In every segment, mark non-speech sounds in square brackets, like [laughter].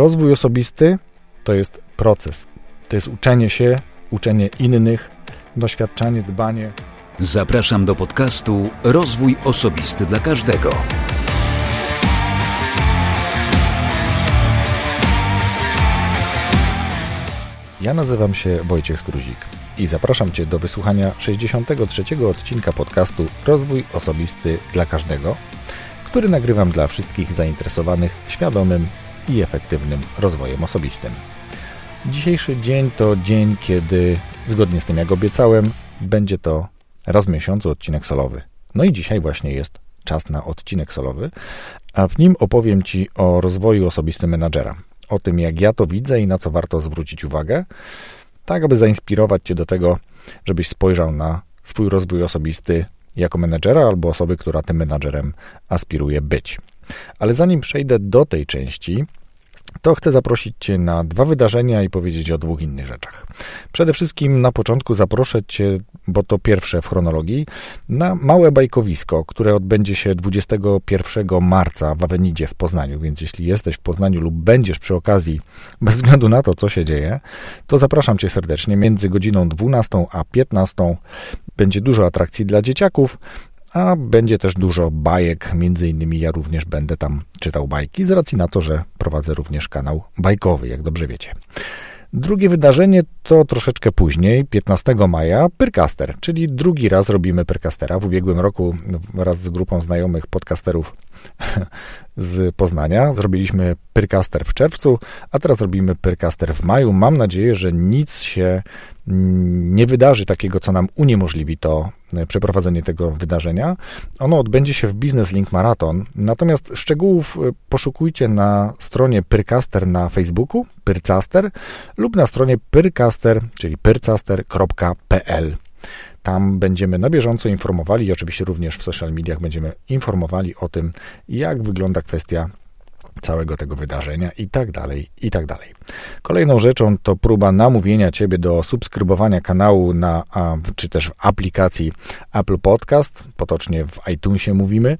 Rozwój osobisty to jest proces. To jest uczenie się, uczenie innych, doświadczanie, dbanie. Zapraszam do podcastu Rozwój Osobisty dla Każdego. Ja nazywam się Wojciech Struzik i zapraszam Cię do wysłuchania 63. odcinka podcastu Rozwój Osobisty dla Każdego, który nagrywam dla wszystkich zainteresowanych świadomym i efektywnym rozwojem osobistym. Dzisiejszy dzień to dzień, kiedy, zgodnie z tym jak obiecałem, będzie to raz w miesiącu odcinek solowy. No i dzisiaj właśnie jest czas na odcinek solowy, a w nim opowiem Ci o rozwoju osobistym menadżera. O tym, jak ja to widzę i na co warto zwrócić uwagę, tak aby zainspirować Cię do tego, żebyś spojrzał na swój rozwój osobisty jako menedżera albo osoby, która tym menadżerem aspiruje być. Ale zanim przejdę do tej części, to chcę zaprosić Cię na dwa wydarzenia i powiedzieć o dwóch innych rzeczach. Przede wszystkim na początku zaproszę Cię, bo to pierwsze w chronologii, na małe bajkowisko, które odbędzie się 21 marca w Awenidzie w Poznaniu, więc jeśli jesteś w Poznaniu lub będziesz przy okazji, [laughs] bez względu na to, co się dzieje, to zapraszam Cię serdecznie. Między godziną 12 a 15 będzie dużo atrakcji dla dzieciaków, a będzie też dużo bajek, między innymi ja również będę tam czytał bajki, z racji na to, że prowadzę również kanał bajkowy, jak dobrze wiecie. Drugie wydarzenie to troszeczkę później, 15 maja, Pyrcaster, czyli drugi raz robimy Pyrcastera. W ubiegłym roku wraz z grupą znajomych podcasterów [laughs] z Poznania zrobiliśmy Pyrcaster w czerwcu, a teraz robimy Pyrcaster w maju. Mam nadzieję, że nic się nie wydarzy takiego, co nam uniemożliwi to e, przeprowadzenie tego wydarzenia. Ono odbędzie się w Business Link Marathon, natomiast szczegółów e, poszukujcie na stronie Pyrcaster na Facebooku, Pyrcaster, lub na stronie pyrcaster, czyli pyrcaster.pl. Tam będziemy na bieżąco informowali i oczywiście również w social mediach będziemy informowali o tym, jak wygląda kwestia całego tego wydarzenia i tak dalej, i tak dalej. Kolejną rzeczą to próba namówienia Ciebie do subskrybowania kanału na, czy też w aplikacji Apple Podcast, potocznie w iTunesie mówimy,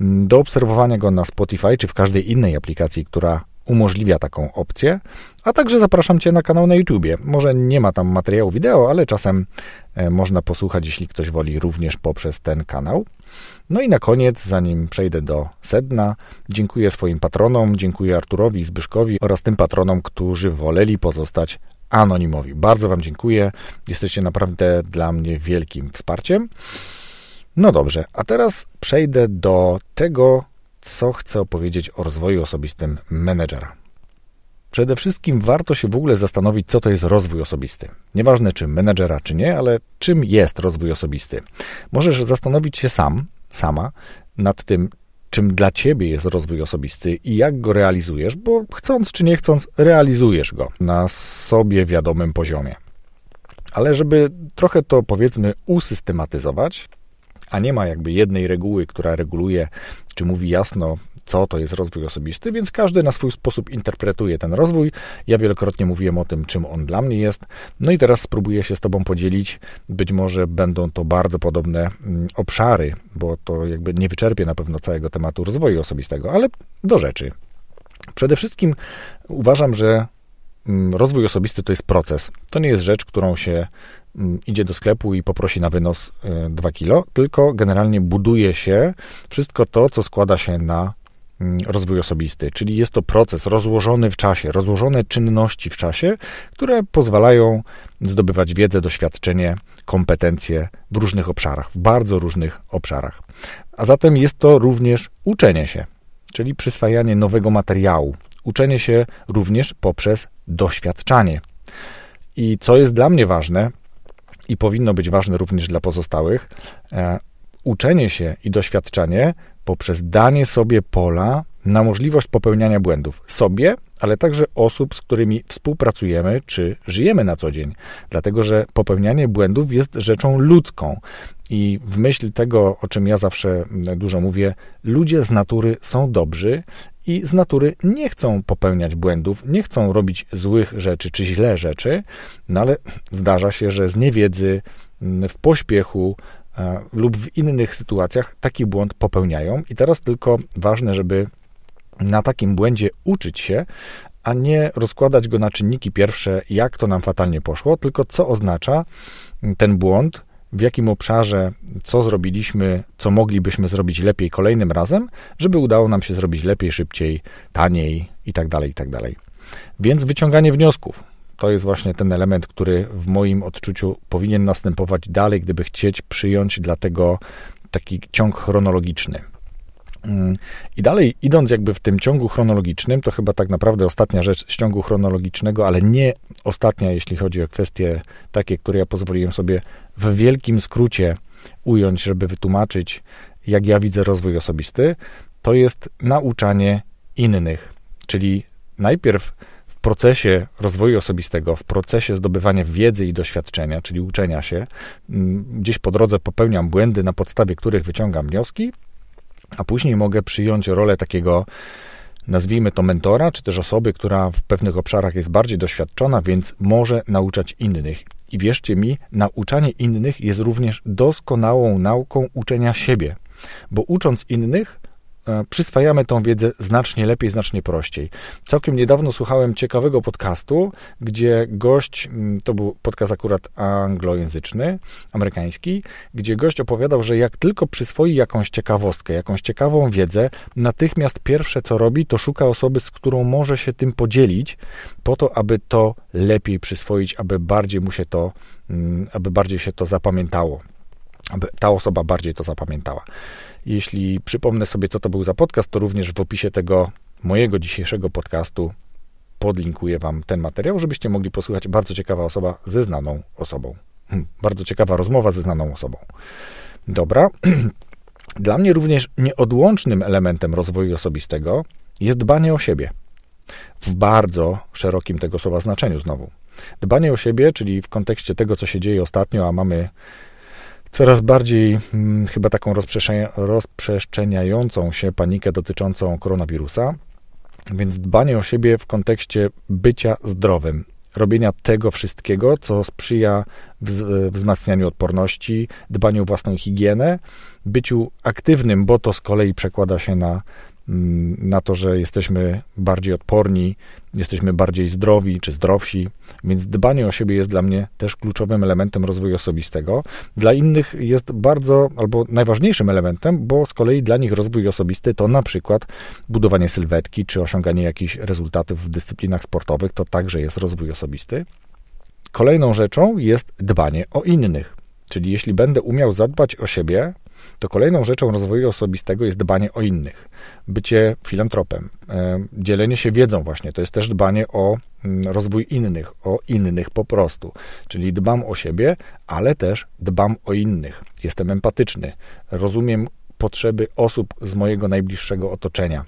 do obserwowania go na Spotify, czy w każdej innej aplikacji, która umożliwia taką opcję, a także zapraszam Cię na kanał na YouTubie. Może nie ma tam materiału wideo, ale czasem e, można posłuchać, jeśli ktoś woli, również poprzez ten kanał. No i na koniec, zanim przejdę do sedna, dziękuję swoim patronom, dziękuję Arturowi, Zbyszkowi oraz tym patronom, którzy woleli pozostać anonimowi. Bardzo Wam dziękuję. Jesteście naprawdę dla mnie wielkim wsparciem. No dobrze, a teraz przejdę do tego, co chcę opowiedzieć o rozwoju osobistym menedżera. Przede wszystkim warto się w ogóle zastanowić, co to jest rozwój osobisty. Nieważne czy menedżera, czy nie, ale czym jest rozwój osobisty. Możesz zastanowić się sam, sama nad tym, czym dla ciebie jest rozwój osobisty i jak go realizujesz, bo chcąc czy nie chcąc, realizujesz go na sobie wiadomym poziomie. Ale żeby trochę to powiedzmy usystematyzować, a nie ma jakby jednej reguły, która reguluje, czy mówi jasno, co to jest rozwój osobisty, więc każdy na swój sposób interpretuje ten rozwój. Ja wielokrotnie mówiłem o tym, czym on dla mnie jest. No i teraz spróbuję się z Tobą podzielić. Być może będą to bardzo podobne mm, obszary, bo to jakby nie wyczerpie na pewno całego tematu rozwoju osobistego, ale do rzeczy. Przede wszystkim uważam, że mm, rozwój osobisty to jest proces. To nie jest rzecz, którą się idzie do sklepu i poprosi na wynos 2 e, kilo, tylko generalnie buduje się wszystko to, co składa się na mm, rozwój osobisty, czyli jest to proces rozłożony w czasie, rozłożone czynności w czasie, które pozwalają zdobywać wiedzę, doświadczenie, kompetencje w różnych obszarach, w bardzo różnych obszarach. A zatem jest to również uczenie się, czyli przyswajanie nowego materiału, uczenie się również poprzez doświadczanie. I co jest dla mnie ważne, i powinno być ważne również dla pozostałych, e, uczenie się i doświadczanie poprzez danie sobie pola na możliwość popełniania błędów sobie, ale także osób, z którymi współpracujemy czy żyjemy na co dzień. Dlatego, że popełnianie błędów jest rzeczą ludzką. I w myśl tego, o czym ja zawsze dużo mówię, ludzie z natury są dobrzy i z natury nie chcą popełniać błędów, nie chcą robić złych rzeczy czy źle rzeczy, no ale zdarza się, że z niewiedzy, w pośpiechu e, lub w innych sytuacjach taki błąd popełniają. I teraz tylko ważne, żeby na takim błędzie uczyć się, a nie rozkładać go na czynniki pierwsze, jak to nam fatalnie poszło, tylko co oznacza ten błąd, w jakim obszarze, co zrobiliśmy, co moglibyśmy zrobić lepiej kolejnym razem, żeby udało nam się zrobić lepiej, szybciej, taniej itd. Tak itd. Tak Więc wyciąganie wniosków to jest właśnie ten element, który w moim odczuciu powinien następować dalej, gdyby chcieć przyjąć dlatego taki ciąg chronologiczny. Mm, I dalej, idąc jakby w tym ciągu chronologicznym, to chyba tak naprawdę ostatnia rzecz z ciągu chronologicznego, ale nie ostatnia, jeśli chodzi o kwestie takie, które ja pozwoliłem sobie w wielkim skrócie ująć, żeby wytłumaczyć, jak ja widzę rozwój osobisty, to jest nauczanie innych. Czyli najpierw w procesie rozwoju osobistego, w procesie zdobywania wiedzy i doświadczenia, czyli uczenia się, mm, gdzieś po drodze popełniam błędy, na podstawie których wyciągam wnioski, a później mogę przyjąć rolę takiego, nazwijmy to mentora, czy też osoby, która w pewnych obszarach jest bardziej doświadczona, więc może nauczać innych. I wierzcie mi, nauczanie innych jest również doskonałą nauką uczenia siebie, bo ucząc innych, przyswajamy tą wiedzę znacznie lepiej, znacznie prościej. Całkiem niedawno słuchałem ciekawego podcastu, gdzie gość, mm, to był podcast akurat anglojęzyczny, amerykański, gdzie gość opowiadał, że jak tylko przyswoi jakąś ciekawostkę, jakąś ciekawą wiedzę, natychmiast pierwsze co robi, to szuka osoby, z którą może się tym podzielić, po to, aby to lepiej przyswoić, aby bardziej mu się to, mm, aby bardziej się to zapamiętało, aby ta osoba bardziej to zapamiętała. Jeśli przypomnę sobie, co to był za podcast, to również w opisie tego mojego dzisiejszego podcastu podlinkuję Wam ten materiał, żebyście mogli posłuchać. Bardzo ciekawa osoba ze znaną osobą. Hmm, bardzo ciekawa rozmowa ze znaną osobą. Dobra. [clears throat] Dla mnie również nieodłącznym elementem rozwoju osobistego jest dbanie o siebie. W bardzo szerokim tego słowa znaczeniu znowu. Dbanie o siebie, czyli w kontekście tego, co się dzieje ostatnio, a mamy coraz bardziej hmm, chyba taką rozprzestrzeniającą się panikę dotyczącą koronawirusa, więc dbanie o siebie w kontekście bycia zdrowym, robienia tego wszystkiego, co sprzyja wzmacnianiu odporności, dbaniu o własną higienę, byciu aktywnym, bo to z kolei przekłada się na Mm, na to, że jesteśmy bardziej odporni, jesteśmy bardziej zdrowi czy zdrowsi, więc dbanie o siebie jest dla mnie też kluczowym elementem rozwoju osobistego. Dla innych jest bardzo albo najważniejszym elementem, bo z kolei dla nich rozwój osobisty to na przykład budowanie sylwetki czy osiąganie jakichś rezultatów w dyscyplinach sportowych, to także jest rozwój osobisty. Kolejną rzeczą jest dbanie o innych. Czyli jeśli będę umiał zadbać o siebie, to kolejną rzeczą rozwoju osobistego jest dbanie o innych, bycie filantropem, e, dzielenie się wiedzą właśnie, to jest też dbanie o mm, rozwój innych, o innych po prostu. Czyli dbam o siebie, ale też dbam o innych. Jestem empatyczny, rozumiem potrzeby osób z mojego najbliższego otoczenia.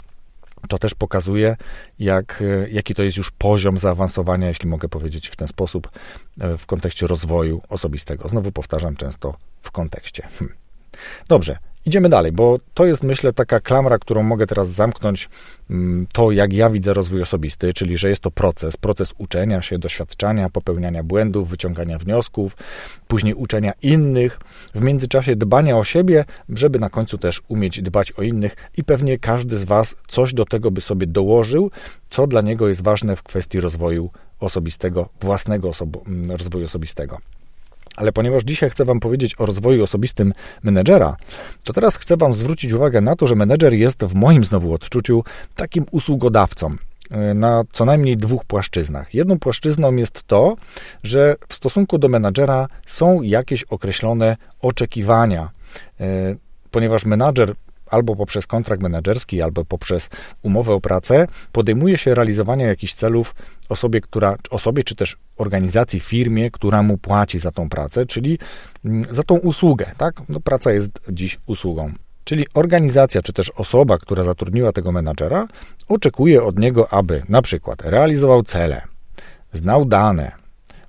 To też pokazuje, jak, e, jaki to jest już poziom zaawansowania, jeśli mogę powiedzieć w ten sposób, e, w kontekście rozwoju osobistego. Znowu powtarzam często w kontekście. Dobrze, idziemy dalej, bo to jest myślę taka klamra, którą mogę teraz zamknąć, mm, to jak ja widzę rozwój osobisty, czyli że jest to proces, proces uczenia się, doświadczania, popełniania błędów, wyciągania wniosków, później uczenia innych, w międzyczasie dbania o siebie, żeby na końcu też umieć dbać o innych i pewnie każdy z Was coś do tego by sobie dołożył, co dla niego jest ważne w kwestii rozwoju osobistego, własnego osobo- mm, rozwoju osobistego. Ale ponieważ dzisiaj chcę Wam powiedzieć o rozwoju osobistym menedżera, to teraz chcę Wam zwrócić uwagę na to, że menedżer jest w moim znowu odczuciu takim usługodawcą e, na co najmniej dwóch płaszczyznach. Jedną płaszczyzną jest to, że w stosunku do menadżera są jakieś określone oczekiwania, e, ponieważ menadżer albo poprzez kontrakt menedżerski, albo poprzez umowę o pracę podejmuje się realizowania jakichś celów osobie, która, osobie czy też organizacji, firmie, która mu płaci za tą pracę, czyli mm, za tą usługę. Tak? No, praca jest dziś usługą. Czyli organizacja, czy też osoba, która zatrudniła tego menadżera, oczekuje od niego, aby na przykład realizował cele, znał dane,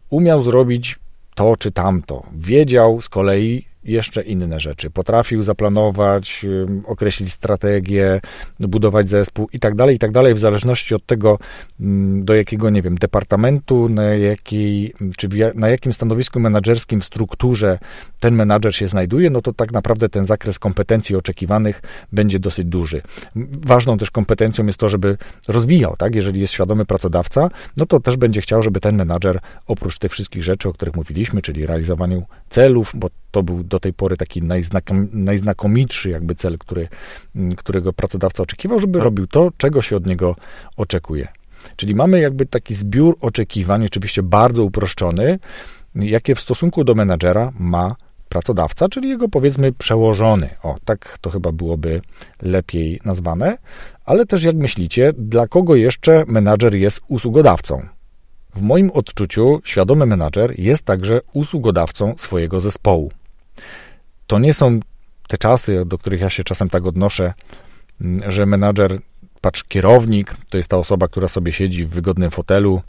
umiał zrobić to czy tamto, wiedział z kolei, jeszcze inne rzeczy. Potrafił zaplanować, określić strategię, budować zespół i tak dalej, i tak dalej, w zależności od tego, do jakiego, nie wiem, departamentu, na, jakiej, czy na jakim stanowisku menedżerskim w strukturze ten menadżer się znajduje, no to tak naprawdę ten zakres kompetencji oczekiwanych będzie dosyć duży. Ważną też kompetencją jest to, żeby rozwijał, tak? Jeżeli jest świadomy pracodawca, no to też będzie chciał, żeby ten menadżer oprócz tych wszystkich rzeczy, o których mówiliśmy, czyli realizowaniu celów, bo to był do tej pory taki najznakom, najznakomitszy jakby cel, który, którego pracodawca oczekiwał, żeby robił to, czego się od niego oczekuje. Czyli mamy jakby taki zbiór oczekiwań, oczywiście bardzo uproszczony, jakie w stosunku do menadżera ma pracodawca, czyli jego powiedzmy przełożony. O, tak to chyba byłoby lepiej nazwane. Ale też jak myślicie, dla kogo jeszcze menadżer jest usługodawcą? W moim odczuciu świadomy menadżer jest także usługodawcą swojego zespołu. To nie są te czasy, do których ja się czasem tak odnoszę, że menadżer, patrz, kierownik to jest ta osoba, która sobie siedzi w wygodnym fotelu,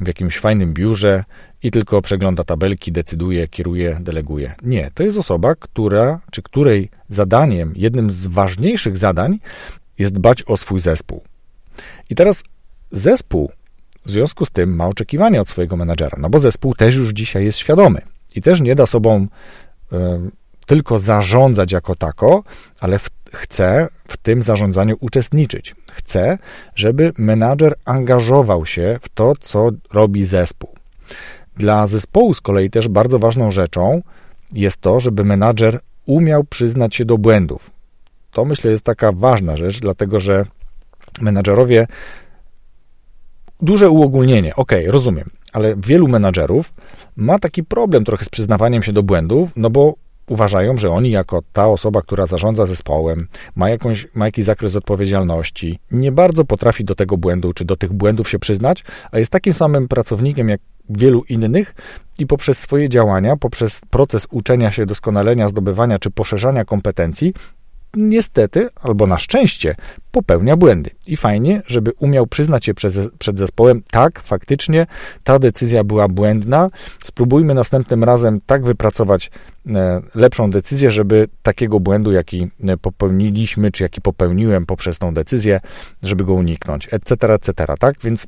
w jakimś fajnym biurze i tylko przegląda tabelki, decyduje, kieruje, deleguje. Nie, to jest osoba, która, czy której zadaniem, jednym z ważniejszych zadań jest dbać o swój zespół. I teraz zespół w związku z tym ma oczekiwania od swojego menadżera, no bo zespół też już dzisiaj jest świadomy i też nie da sobą tylko zarządzać jako tako, ale w, chce w tym zarządzaniu uczestniczyć. Chce, żeby menadżer angażował się w to, co robi zespół. Dla zespołu z kolei też bardzo ważną rzeczą jest to, żeby menadżer umiał przyznać się do błędów. To myślę jest taka ważna rzecz, dlatego że menadżerowie duże uogólnienie, ok, rozumiem, ale wielu menadżerów ma taki problem trochę z przyznawaniem się do błędów, no bo uważają, że oni jako ta osoba, która zarządza zespołem, ma, jakąś, ma jakiś zakres odpowiedzialności, nie bardzo potrafi do tego błędu, czy do tych błędów się przyznać, a jest takim samym pracownikiem jak wielu innych i poprzez swoje działania, poprzez proces uczenia się, doskonalenia, zdobywania czy poszerzania kompetencji, niestety, albo na szczęście, popełnia błędy. I fajnie, żeby umiał przyznać się przed, zespołem, tak, faktycznie ta decyzja była błędna. Spróbujmy następnym razem tak wypracować e, lepszą decyzję, żeby takiego błędu, jaki e, popełniliśmy, czy jaki popełniłem poprzez tą decyzję, żeby go uniknąć, etc., etc., tak? Więc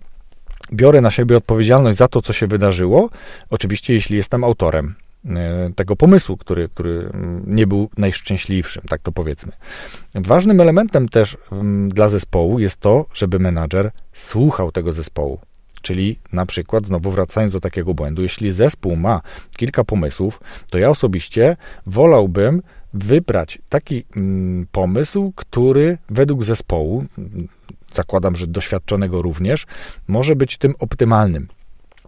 biorę na siebie odpowiedzialność za to, co się wydarzyło, oczywiście jeśli jestem autorem tego pomysłu, który, który nie był najszczęśliwszym, tak to powiedzmy. Ważnym elementem też dla zespołu jest to, żeby menadżer słuchał tego zespołu. Czyli na przykład, znowu wracając do takiego błędu, jeśli zespół ma kilka pomysłów, to ja osobiście wolałbym wybrać taki pomysł, który według zespołu, zakładam, że doświadczonego również, może być tym optymalnym.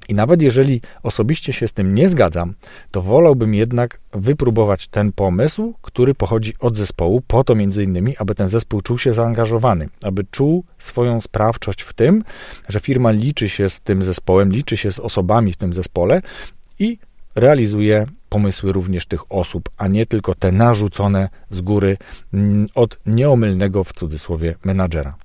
I nawet jeżeli osobiście się z tym nie zgadzam, to wolałbym jednak wypróbować ten pomysł, który pochodzi od zespołu, po to między innymi, aby ten zespół czuł się zaangażowany, aby czuł swoją sprawczość w tym, że firma liczy się z tym zespołem, liczy się z osobami w tym zespole i realizuje pomysły również tych osób, a nie tylko te narzucone z góry mm, od nieomylnego w cudzysłowie menadżera.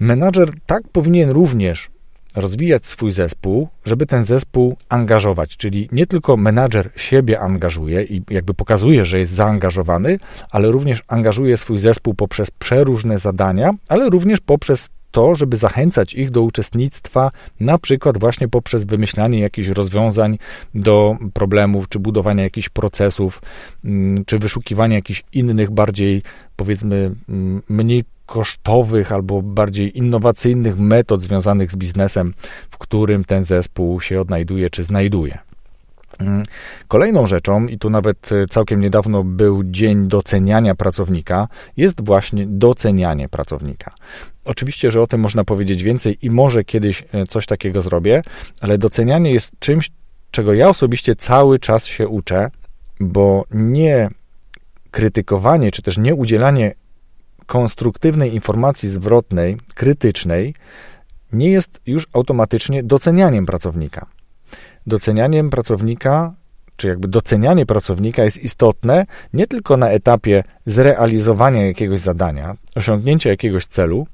Menadżer tak powinien również rozwijać swój zespół, żeby ten zespół angażować, czyli nie tylko menadżer siebie angażuje i jakby pokazuje, że jest zaangażowany, ale również angażuje swój zespół poprzez przeróżne zadania, ale również poprzez to, żeby zachęcać ich do uczestnictwa, na przykład właśnie poprzez wymyślanie jakichś rozwiązań do problemów, czy budowania jakichś procesów, mm, czy wyszukiwania jakichś innych, bardziej powiedzmy mm, mniej kosztowych albo bardziej innowacyjnych metod związanych z biznesem, w którym ten zespół się odnajduje czy znajduje. Mm, kolejną rzeczą, i tu nawet e, całkiem niedawno był dzień doceniania pracownika, jest właśnie docenianie pracownika. Oczywiście, że o tym można powiedzieć więcej i może kiedyś e, coś takiego zrobię, ale docenianie jest czymś, czego ja osobiście cały czas się uczę, bo nie krytykowanie, czy też nie udzielanie konstruktywnej informacji zwrotnej, krytycznej, nie jest już automatycznie docenianiem pracownika. Docenianiem pracownika, czy jakby docenianie pracownika jest istotne nie tylko na etapie zrealizowania jakiegoś zadania, osiągnięcia jakiegoś celu,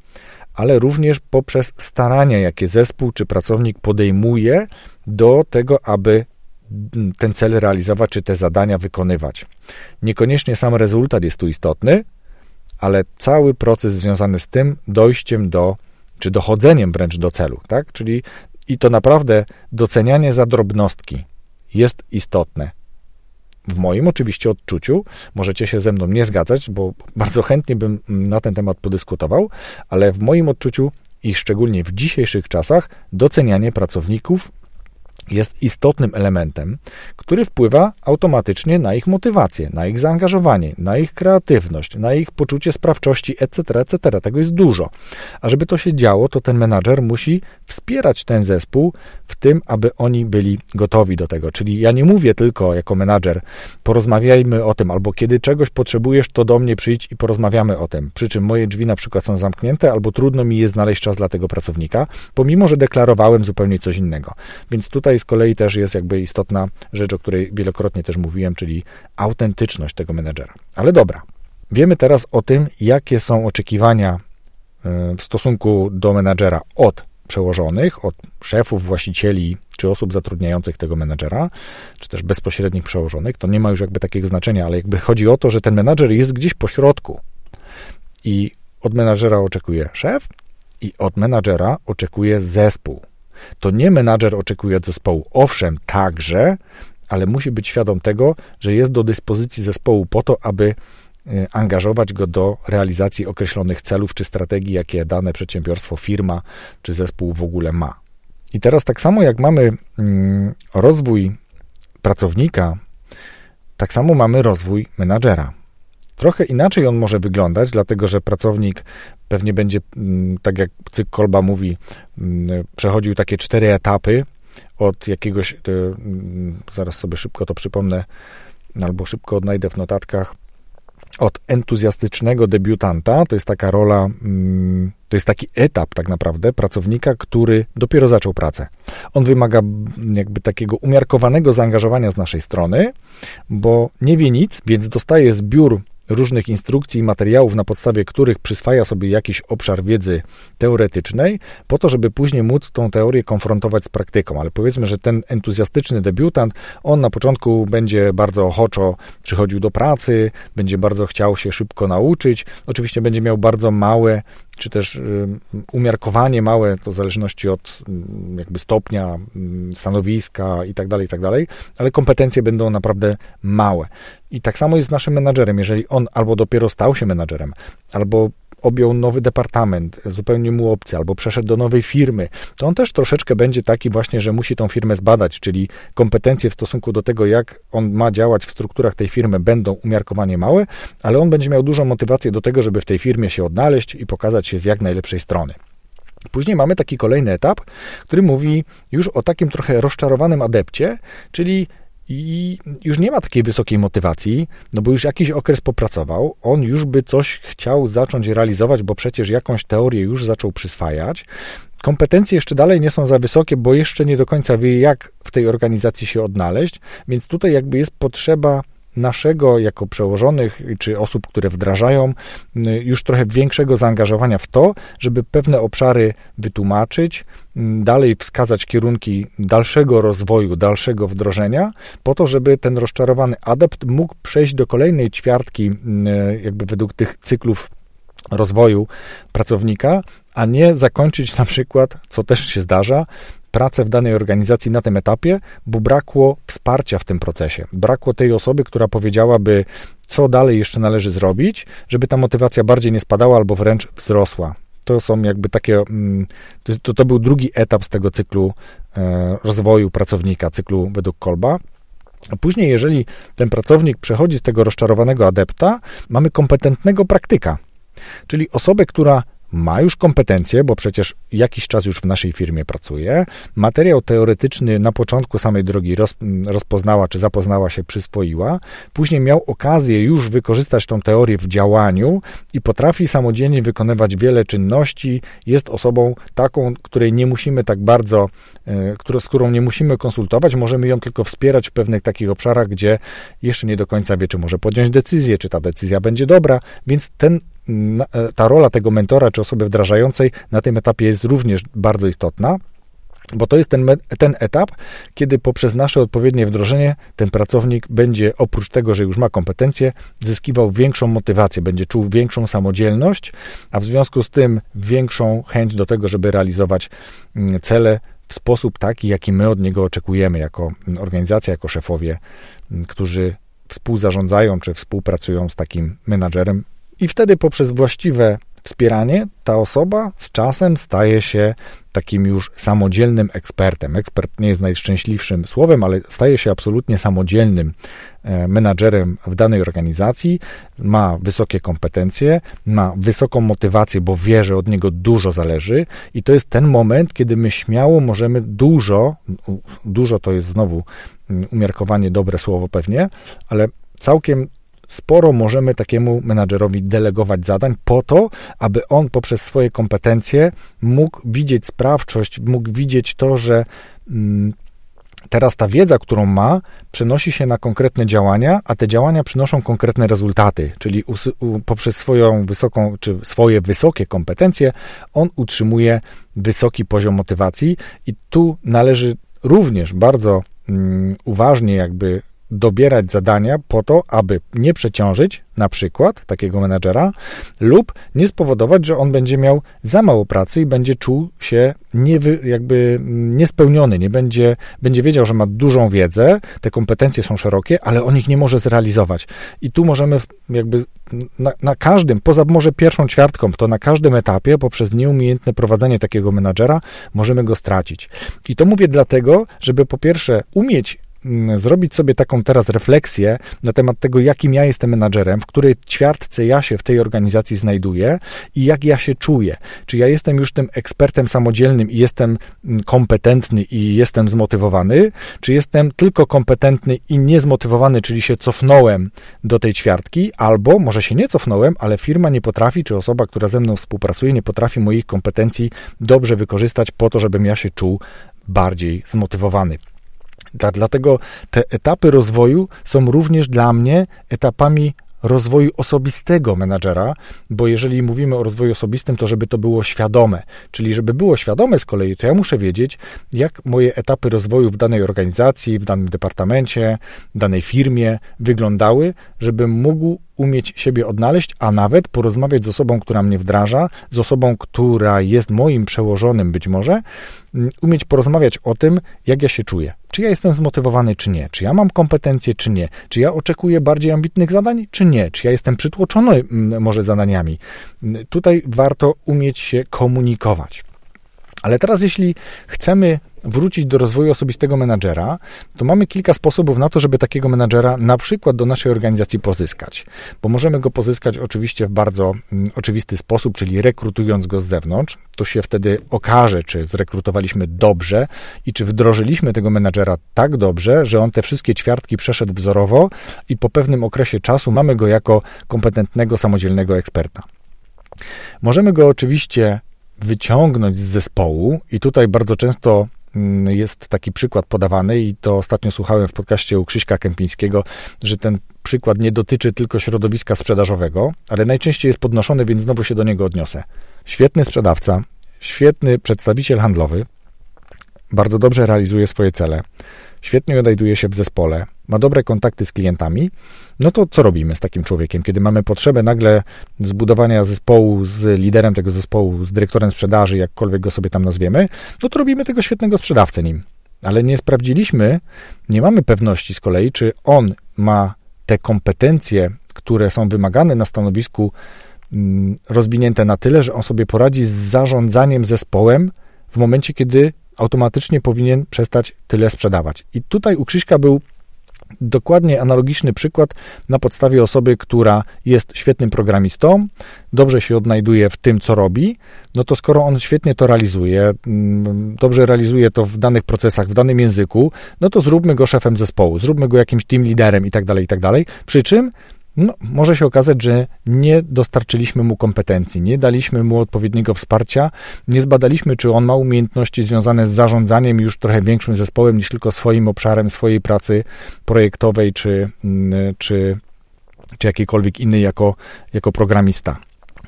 ale również poprzez starania, jakie zespół czy pracownik podejmuje do tego, aby ten cel realizować, czy te zadania wykonywać. Niekoniecznie sam rezultat jest tu istotny, ale cały proces związany z tym dojściem do, czy dochodzeniem wręcz do celu, tak? Czyli i to naprawdę docenianie za drobnostki jest istotne. W moim oczywiście odczuciu, możecie się ze mną nie zgadzać, bo bardzo chętnie bym na ten temat podyskutował, ale w moim odczuciu i szczególnie w dzisiejszych czasach docenianie pracowników jest istotnym elementem, który wpływa automatycznie na ich motywację, na ich zaangażowanie, na ich kreatywność, na ich poczucie sprawczości, etc., etc. Tego jest dużo. A żeby to się działo, to ten menadżer musi wspierać ten zespół w tym, aby oni byli gotowi do tego. Czyli ja nie mówię tylko jako menadżer, porozmawiajmy o tym, albo kiedy czegoś potrzebujesz, to do mnie przyjdź i porozmawiamy o tym. Przy czym moje drzwi na przykład są zamknięte, albo trudno mi jest znaleźć czas dla tego pracownika, pomimo, że deklarowałem zupełnie coś innego. Więc tutaj z kolei też jest jakby istotna rzecz, o której wielokrotnie też mówiłem, czyli autentyczność tego menedżera. Ale dobra, wiemy teraz o tym, jakie są oczekiwania e, w stosunku do menedżera od przełożonych, od szefów, właścicieli czy osób zatrudniających tego menedżera, czy też bezpośrednich przełożonych, to nie ma już jakby takiego znaczenia, ale jakby chodzi o to, że ten menedżer jest gdzieś po środku i od menadżera oczekuje szef i od menadżera oczekuje zespół. To nie menadżer oczekuje od zespołu. Owszem, także, ale musi być świadom tego, że jest do dyspozycji zespołu po to, aby e, angażować go do realizacji określonych celów czy strategii, jakie dane przedsiębiorstwo, firma czy zespół w ogóle ma. I teraz tak samo jak mamy mm, rozwój pracownika, tak samo mamy rozwój menadżera. Trochę inaczej on może wyglądać, dlatego że pracownik pewnie będzie, mm, tak jak cykl Kolba mówi, mm, przechodził takie cztery etapy od jakiegoś, mm, zaraz sobie szybko to przypomnę, albo szybko odnajdę w notatkach, od entuzjastycznego debiutanta, to jest taka rola, to jest taki etap tak naprawdę pracownika, który dopiero zaczął pracę. On wymaga jakby takiego umiarkowanego zaangażowania z naszej strony, bo nie wie nic, więc dostaje zbiór różnych instrukcji i materiałów, na podstawie których przyswaja sobie jakiś obszar wiedzy teoretycznej, po to, żeby później móc tą teorię konfrontować z praktyką. Ale powiedzmy, że ten entuzjastyczny debiutant, on na początku będzie bardzo ochoczo przychodził do pracy, będzie bardzo chciał się szybko nauczyć, oczywiście będzie miał bardzo małe czy też y, umiarkowanie małe, to w zależności od mm, jakby stopnia, mm, stanowiska i tak dalej, i tak dalej, ale kompetencje będą naprawdę małe. I tak samo jest z naszym menadżerem. Jeżeli on albo dopiero stał się menadżerem, albo objął nowy departament, zupełnie mu obcy, albo przeszedł do nowej firmy, to on też troszeczkę będzie taki właśnie, że musi tą firmę zbadać, czyli kompetencje w stosunku do tego, jak on ma działać w strukturach tej firmy, będą umiarkowanie małe, ale on będzie miał dużą motywację do tego, żeby w tej firmie się odnaleźć i pokazać się z jak najlepszej strony. Później mamy taki kolejny etap, który mówi już o takim trochę rozczarowanym adepcie, czyli i już nie ma takiej wysokiej motywacji, no bo już jakiś okres popracował, on już by coś chciał zacząć realizować, bo przecież jakąś teorię już zaczął przyswajać. Kompetencje jeszcze dalej nie są za wysokie, bo jeszcze nie do końca wie, jak w tej organizacji się odnaleźć, więc tutaj jakby jest potrzeba naszego jako przełożonych czy osób, które wdrażają, y, już trochę większego zaangażowania w to, żeby pewne obszary wytłumaczyć, mm, dalej wskazać kierunki dalszego rozwoju, dalszego wdrożenia, po to, żeby ten rozczarowany adept mógł przejść do kolejnej ćwiartki, y, jakby według tych cyklów rozwoju pracownika, a nie zakończyć na przykład, co też się zdarza, pracę w danej organizacji na tym etapie, bo brakło wsparcia w tym procesie. Brakło tej osoby, która powiedziałaby, co dalej jeszcze należy zrobić, żeby ta motywacja bardziej nie spadała albo wręcz wzrosła. To są jakby takie, mm, to, to był drugi etap z tego cyklu e, rozwoju pracownika, cyklu według Kolba. A później, jeżeli ten pracownik przechodzi z tego rozczarowanego adepta, mamy kompetentnego praktyka, czyli osobę, która ma już kompetencje, bo przecież jakiś czas już w naszej firmie pracuje. Materiał teoretyczny na początku samej drogi roz, rozpoznała czy zapoznała się, przyswoiła. Później miał okazję już wykorzystać tą teorię w działaniu i potrafi samodzielnie wykonywać wiele czynności. Jest osobą taką, której nie musimy tak bardzo, e, z którą nie musimy konsultować, możemy ją tylko wspierać w pewnych takich obszarach, gdzie jeszcze nie do końca wie, czy może podjąć decyzję, czy ta decyzja będzie dobra, więc ten ta rola tego mentora czy osoby wdrażającej na tym etapie jest również bardzo istotna. Bo to jest ten, ten etap, kiedy poprzez nasze odpowiednie wdrożenie ten pracownik będzie oprócz tego, że już ma kompetencje, zyskiwał większą motywację, będzie czuł większą samodzielność, a w związku z tym większą chęć do tego, żeby realizować mm, cele w sposób taki, jaki my od niego oczekujemy, jako organizacja, jako szefowie, mm, którzy współzarządzają czy współpracują z takim menadżerem. I wtedy poprzez właściwe wspieranie, ta osoba z czasem staje się takim już samodzielnym ekspertem. Ekspert nie jest najszczęśliwszym słowem, ale staje się absolutnie samodzielnym e, menadżerem w danej organizacji, ma wysokie kompetencje, ma wysoką motywację, bo wie, że od niego dużo zależy i to jest ten moment, kiedy my śmiało możemy dużo, dużo to jest znowu mm, umiarkowanie dobre słowo pewnie, ale całkiem sporo możemy takiemu menadżerowi delegować zadań po to, aby on poprzez swoje kompetencje mógł widzieć sprawczość, mógł widzieć to, że mm, teraz ta wiedza, którą ma, przenosi się na konkretne działania, a te działania przynoszą konkretne rezultaty, czyli poprzez swoją wysoką, czy swoje wysokie kompetencje, on utrzymuje wysoki poziom motywacji i tu należy również bardzo mm, uważnie jakby dobierać zadania po to, aby nie przeciążyć na przykład takiego menadżera lub nie spowodować, że on będzie miał za mało pracy i będzie czuł się niewy, jakby niespełniony, nie będzie, będzie wiedział, że ma dużą wiedzę, te kompetencje są szerokie, ale on ich nie może zrealizować. I tu możemy jakby na, na każdym, poza może pierwszą ćwiartką, to na każdym etapie poprzez nieumiejętne prowadzenie takiego menadżera możemy go stracić. I to mówię dlatego, żeby po pierwsze umieć zrobić sobie taką teraz refleksję na temat tego, jakim ja jestem menadżerem, w której ćwiartce ja się w tej organizacji znajduję i jak ja się czuję. Czy ja jestem już tym ekspertem samodzielnym i jestem mm, kompetentny i jestem zmotywowany, czy jestem tylko kompetentny i niezmotywowany, czyli się cofnąłem do tej ćwiartki, albo może się nie cofnąłem, ale firma nie potrafi, czy osoba, która ze mną współpracuje, nie potrafi moich kompetencji dobrze wykorzystać po to, żebym ja się czuł bardziej zmotywowany. Dlatego te etapy rozwoju są również dla mnie etapami rozwoju osobistego menadżera, bo jeżeli mówimy o rozwoju osobistym, to żeby to było świadome. Czyli żeby było świadome z kolei, to ja muszę wiedzieć, jak moje etapy rozwoju w danej organizacji, w danym departamencie, danej firmie wyglądały, żebym mógł umieć siebie odnaleźć, a nawet porozmawiać z osobą, która mnie wdraża, z osobą, która jest moim przełożonym być może, mm, umieć porozmawiać o tym, jak ja się czuję. Czy ja jestem zmotywowany, czy nie? Czy ja mam kompetencje, czy nie? Czy ja oczekuję bardziej ambitnych zadań, czy nie? Czy ja jestem przytłoczony mm, może zadaniami? Mm, tutaj warto umieć się komunikować. Ale teraz, jeśli chcemy wrócić do rozwoju osobistego menadżera, to mamy kilka sposobów na to, żeby takiego menadżera na przykład do naszej organizacji pozyskać. Bo możemy go pozyskać oczywiście w bardzo mm, oczywisty sposób, czyli rekrutując go z zewnątrz. To się wtedy okaże, czy zrekrutowaliśmy dobrze i czy wdrożyliśmy tego menadżera tak dobrze, że on te wszystkie ćwiartki przeszedł wzorowo i po pewnym okresie czasu mamy go jako kompetentnego, samodzielnego eksperta. Możemy go oczywiście wyciągnąć z zespołu, i tutaj bardzo często mm, jest taki przykład podawany, i to ostatnio słuchałem w podcaście u Krzyśka Kępińskiego, że ten przykład nie dotyczy tylko środowiska sprzedażowego, ale najczęściej jest podnoszony, więc znowu się do niego odniosę. Świetny sprzedawca, świetny przedstawiciel handlowy, bardzo dobrze realizuje swoje cele, świetnie odnajduje się w zespole, ma dobre kontakty z klientami, no to co robimy z takim człowiekiem, kiedy mamy potrzebę nagle zbudowania zespołu z liderem tego zespołu, z dyrektorem sprzedaży, jakkolwiek go sobie tam nazwiemy, no to robimy tego świetnego sprzedawcę nim. Ale nie sprawdziliśmy, nie mamy pewności z kolei, czy on ma te kompetencje, które są wymagane na stanowisku mm, rozwinięte na tyle, że on sobie poradzi z zarządzaniem zespołem w momencie, kiedy automatycznie powinien przestać tyle sprzedawać. I tutaj u Krzyśka był dokładnie analogiczny przykład na podstawie osoby, która jest świetnym programistą, dobrze się odnajduje w tym, co robi, no to skoro on świetnie to realizuje, mm, dobrze realizuje to w danych procesach, w danym języku, no to zróbmy go szefem zespołu, zróbmy go jakimś team liderem i tak dalej, i tak dalej. Przy czym no, może się okazać, że nie dostarczyliśmy mu kompetencji, nie daliśmy mu odpowiedniego wsparcia, nie zbadaliśmy, czy on ma umiejętności związane z zarządzaniem już trochę większym zespołem niż tylko swoim obszarem swojej pracy projektowej czy, mm, czy, czy jakiejkolwiek innej jako, jako programista.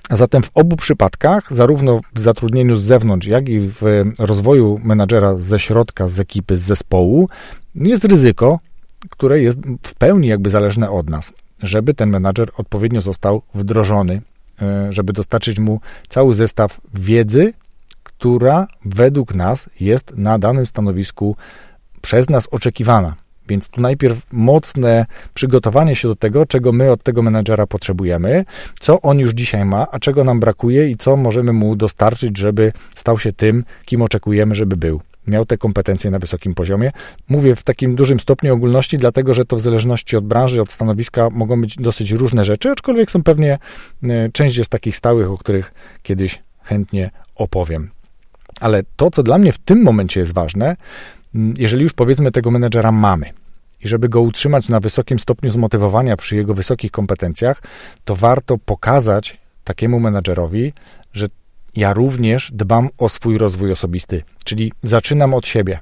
A zatem w obu przypadkach, zarówno w zatrudnieniu z zewnątrz, jak i w rozwoju menadżera ze środka, z ekipy, z zespołu, jest ryzyko, które jest w pełni jakby zależne od nas, żeby ten menadżer odpowiednio został wdrożony, e, żeby dostarczyć mu cały zestaw wiedzy, która według nas jest na danym stanowisku przez nas oczekiwana. Więc tu najpierw mocne przygotowanie się do tego, czego my od tego menedżera potrzebujemy, co on już dzisiaj ma, a czego nam brakuje i co możemy mu dostarczyć, żeby stał się tym, kim oczekujemy, żeby był miał te kompetencje na wysokim poziomie. Mówię w takim dużym stopniu ogólności, dlatego że to w zależności od branży, od stanowiska mogą być dosyć różne rzeczy, aczkolwiek są pewnie e, część jest takich stałych, o których kiedyś chętnie opowiem. Ale to, co dla mnie w tym momencie jest ważne, jeżeli już powiedzmy tego menedżera mamy i żeby go utrzymać na wysokim stopniu zmotywowania przy jego wysokich kompetencjach, to warto pokazać takiemu menedżerowi, że ja również dbam o swój rozwój osobisty, czyli zaczynam od siebie.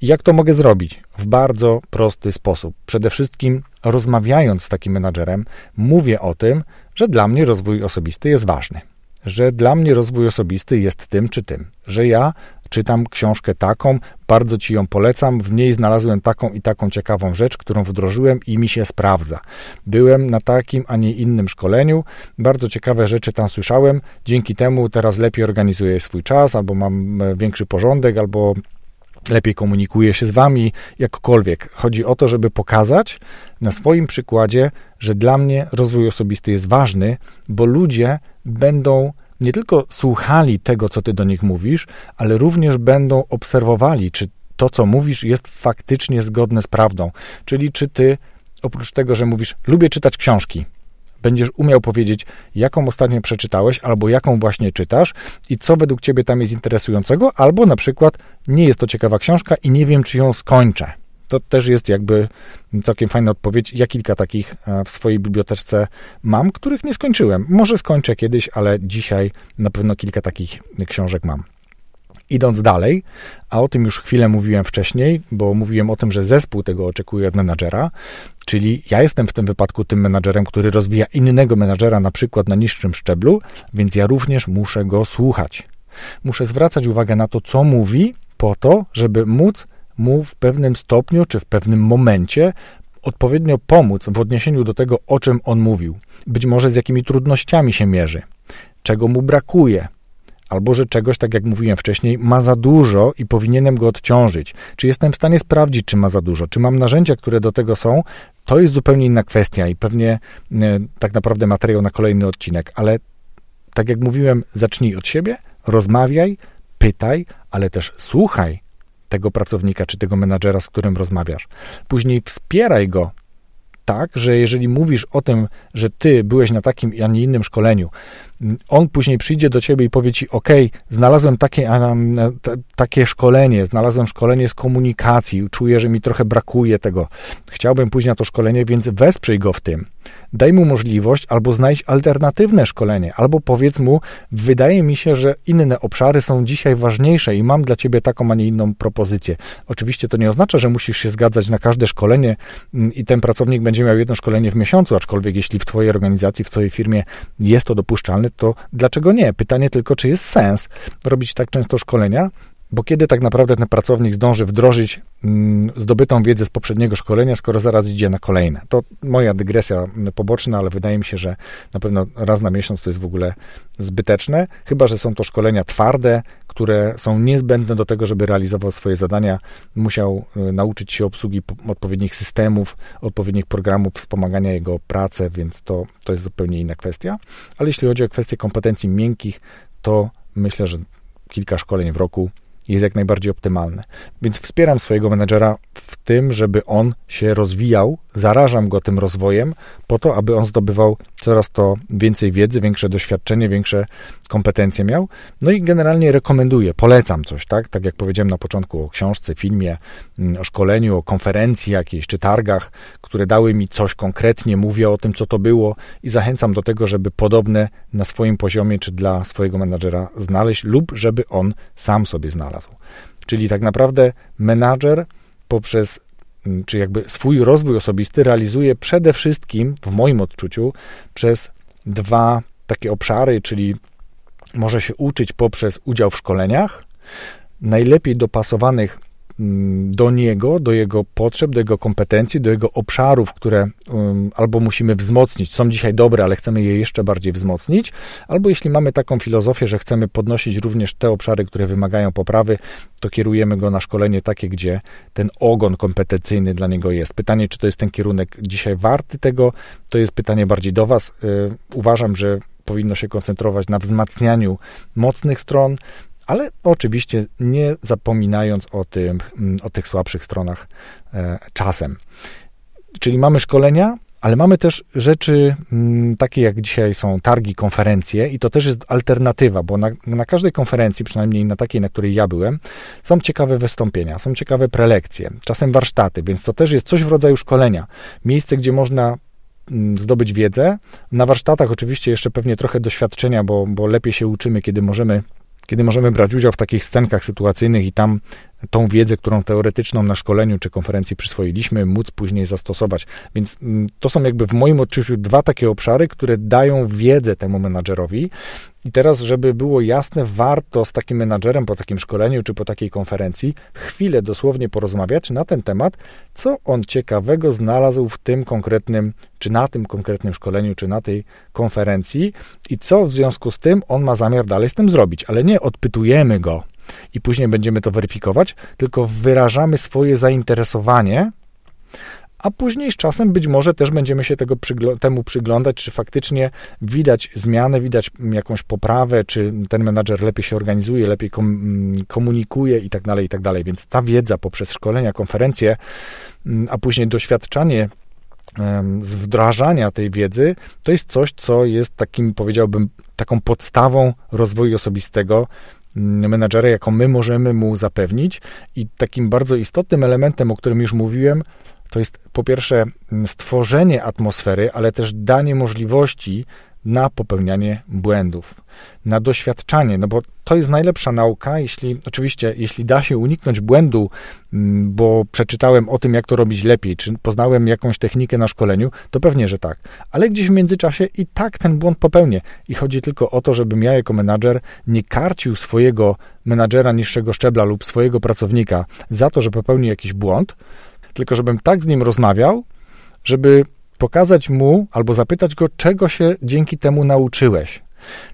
Jak to mogę zrobić? W bardzo prosty sposób. Przede wszystkim rozmawiając z takim menadżerem, mówię o tym, że dla mnie rozwój osobisty jest ważny że dla mnie rozwój osobisty jest tym czy tym, że ja czytam książkę taką, bardzo ci ją polecam, w niej znalazłem taką i taką ciekawą rzecz, którą wdrożyłem i mi się sprawdza. Byłem na takim, a nie innym szkoleniu, bardzo ciekawe rzeczy tam słyszałem, dzięki temu teraz lepiej organizuję swój czas, albo mam e, większy porządek, albo lepiej komunikuję się z wami, jakkolwiek. Chodzi o to, żeby pokazać na swoim przykładzie, że dla mnie rozwój osobisty jest ważny, bo ludzie będą nie tylko słuchali tego, co ty do nich mówisz, ale również będą obserwowali, czy to, co mówisz, jest faktycznie zgodne z prawdą. Czyli czy ty, oprócz tego, że mówisz, lubię czytać książki, będziesz umiał powiedzieć, jaką ostatnio przeczytałeś, albo jaką właśnie czytasz i co według ciebie tam jest interesującego, albo na przykład nie jest to ciekawa książka i nie wiem, czy ją skończę. To też jest jakby całkiem fajna odpowiedź. Ja kilka takich e, w swojej biblioteczce mam, których nie skończyłem. Może skończę kiedyś, ale dzisiaj na pewno kilka takich książek mam. Idąc dalej, a o tym już chwilę mówiłem wcześniej, bo mówiłem o tym, że zespół tego oczekuje od menadżera, czyli ja jestem w tym wypadku tym menadżerem, który rozwija innego menadżera na przykład na niższym szczeblu, więc ja również muszę go słuchać. Muszę zwracać uwagę na to, co mówi, po to, żeby móc mu w pewnym stopniu czy w pewnym momencie odpowiednio pomóc w odniesieniu do tego, o czym on mówił. Być może z jakimi trudnościami się mierzy, czego mu brakuje, albo że czegoś, tak jak mówiłem wcześniej, ma za dużo i powinienem go odciążyć. Czy jestem w stanie sprawdzić, czy ma za dużo, czy mam narzędzia, które do tego są, to jest zupełnie inna kwestia i pewnie e, tak naprawdę materiał na kolejny odcinek, ale tak jak mówiłem, zacznij od siebie, rozmawiaj, pytaj, ale też słuchaj tego pracownika czy tego menadżera, z którym rozmawiasz. Później wspieraj go tak, że jeżeli mówisz o tym, że ty byłeś na takim, a nie innym szkoleniu, on później przyjdzie do ciebie i powie ci, ok, znalazłem takie, takie szkolenie, znalazłem szkolenie z komunikacji, czuję, że mi trochę brakuje tego, chciałbym pójść na to szkolenie, więc wesprzyj go w tym. Daj mu możliwość albo znajdź alternatywne szkolenie, albo powiedz mu, wydaje mi się, że inne obszary są dzisiaj ważniejsze i mam dla ciebie taką, a nie inną propozycję. Oczywiście to nie oznacza, że musisz się zgadzać na każde szkolenie mm, i ten pracownik będzie miał jedno szkolenie w miesiącu, aczkolwiek jeśli w twojej organizacji, w twojej firmie jest to dopuszczalne, to dlaczego nie? Pytanie tylko, czy jest sens robić tak często szkolenia, bo kiedy tak naprawdę ten pracownik zdąży wdrożyć mm, zdobytą wiedzę z poprzedniego szkolenia, skoro zaraz idzie na kolejne? To moja dygresja poboczna, ale wydaje mi się, że na pewno raz na miesiąc to jest w ogóle zbyteczne, chyba że są to szkolenia twarde, które są niezbędne do tego, żeby realizował swoje zadania. Musiał y, nauczyć się obsługi odpowiednich systemów, odpowiednich programów wspomagania jego pracy, więc to, to jest zupełnie inna kwestia. Ale jeśli chodzi o kwestie kompetencji miękkich, to myślę, że kilka szkoleń w roku jest jak najbardziej optymalne. Więc wspieram swojego menedżera w tym, żeby on się rozwijał, zarażam go tym rozwojem, po to, aby on zdobywał coraz to więcej wiedzy, większe doświadczenie, większe kompetencje miał. No i generalnie rekomenduję, polecam coś, tak? Tak jak powiedziałem na początku o książce, filmie, mm, o szkoleniu, o konferencji jakiejś, czy targach, które dały mi coś konkretnie, mówię o tym, co to było i zachęcam do tego, żeby podobne na swoim poziomie, czy dla swojego menadżera znaleźć lub żeby on sam sobie znalazł. Czyli tak naprawdę menadżer poprzez mm, czy jakby swój rozwój osobisty realizuje przede wszystkim, w moim odczuciu, przez dwa takie obszary, czyli może się uczyć poprzez udział w szkoleniach, najlepiej dopasowanych do niego, do jego potrzeb, do jego kompetencji, do jego obszarów, które um, albo musimy wzmocnić, są dzisiaj dobre, ale chcemy je jeszcze bardziej wzmocnić, albo jeśli mamy taką filozofię, że chcemy podnosić również te obszary, które wymagają poprawy, to kierujemy go na szkolenie takie, gdzie ten ogon kompetencyjny dla niego jest. Pytanie, czy to jest ten kierunek dzisiaj warty tego, to jest pytanie bardziej do Was. Yy, uważam, że powinno się koncentrować na wzmacnianiu mocnych stron, ale oczywiście nie zapominając o, tym, mm, o tych słabszych stronach e, czasem. Czyli mamy szkolenia, ale mamy też rzeczy mm, takie jak dzisiaj są targi, konferencje i to też jest alternatywa, bo na, na, każdej konferencji, przynajmniej na takiej, na której ja byłem, są ciekawe wystąpienia, są ciekawe prelekcje, czasem warsztaty, więc to też jest coś w rodzaju szkolenia. Miejsce, gdzie można mm, zdobyć wiedzę. Na warsztatach oczywiście jeszcze pewnie trochę doświadczenia, bo, bo lepiej się uczymy, kiedy możemy kiedy możemy brać udział w takich scenkach sytuacyjnych i tam tą wiedzę, którą teoretyczną na szkoleniu czy konferencji przyswoiliśmy, móc później zastosować. Więc mm, to są jakby w moim odczuciu dwa takie obszary, które dają wiedzę temu menadżerowi. I teraz, żeby było jasne, warto z takim menadżerem po takim szkoleniu czy po takiej konferencji chwilę dosłownie porozmawiać na ten temat, co on ciekawego znalazł w tym konkretnym, czy na tym konkretnym szkoleniu, czy na tej konferencji i co w związku z tym on ma zamiar dalej z tym zrobić. Ale nie odpytujemy go, i później będziemy to weryfikować, tylko wyrażamy swoje zainteresowanie, a później z czasem być może też będziemy się tego temu przyglądać, czy faktycznie widać zmianę, widać jakąś poprawę, czy ten menadżer lepiej się organizuje, lepiej kom mm, komunikuje i tak dalej, i tak dalej. Więc ta wiedza poprzez szkolenia, konferencje, mm, a później doświadczanie z wdrażania tej wiedzy, to jest coś, co jest takim, powiedziałbym, taką podstawą rozwoju osobistego, menadżera, jaką my możemy mu zapewnić. I takim bardzo istotnym elementem, o którym już mówiłem, to jest po pierwsze stworzenie atmosfery, ale też danie możliwości na popełnianie błędów, na doświadczanie, no bo to jest najlepsza nauka, jeśli oczywiście, jeśli da się uniknąć błędu, mm, bo przeczytałem o tym, jak to robić lepiej, czy poznałem jakąś technikę na szkoleniu, to pewnie, że tak. Ale gdzieś w międzyczasie i tak ten błąd popełnię. I chodzi tylko o to, żebym ja jako menadżer nie karcił swojego menadżera niższego szczebla lub swojego pracownika za to, że popełni jakiś błąd, tylko żebym tak z nim rozmawiał, żeby pokazać mu albo zapytać go, czego się dzięki temu nauczyłeś.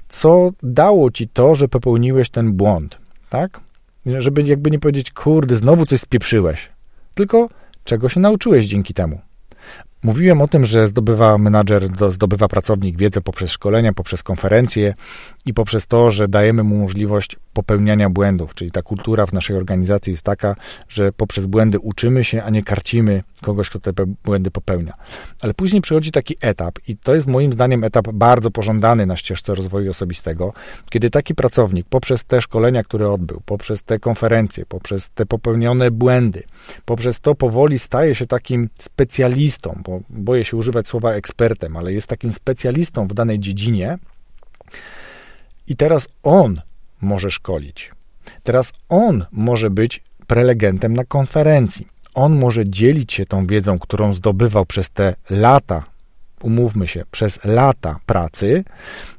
Co dało ci to, że popełniłeś ten błąd, tak? Żeby jakby nie powiedzieć, kurde, znowu coś spieprzyłeś, tylko czego się nauczyłeś dzięki temu. Mówiłem o tym, że zdobywa menadżer, zdobywa pracownik wiedzę poprzez szkolenia, poprzez konferencje i poprzez to, że dajemy mu możliwość popełniania błędów. Czyli ta kultura w naszej organizacji jest taka, że poprzez błędy uczymy się, a nie karcimy kogoś, kto te błędy popełnia. Ale później przychodzi taki etap, i to jest moim zdaniem etap bardzo pożądany na ścieżce rozwoju osobistego, kiedy taki pracownik poprzez te szkolenia, które odbył, poprzez te konferencje, poprzez te popełnione błędy, poprzez to powoli staje się takim specjalistą, bo boję się używać słowa ekspertem, ale jest takim specjalistą w danej dziedzinie. I teraz on może szkolić. Teraz on może być prelegentem na konferencji. On może dzielić się tą wiedzą, którą zdobywał przez te lata, umówmy się, przez lata pracy,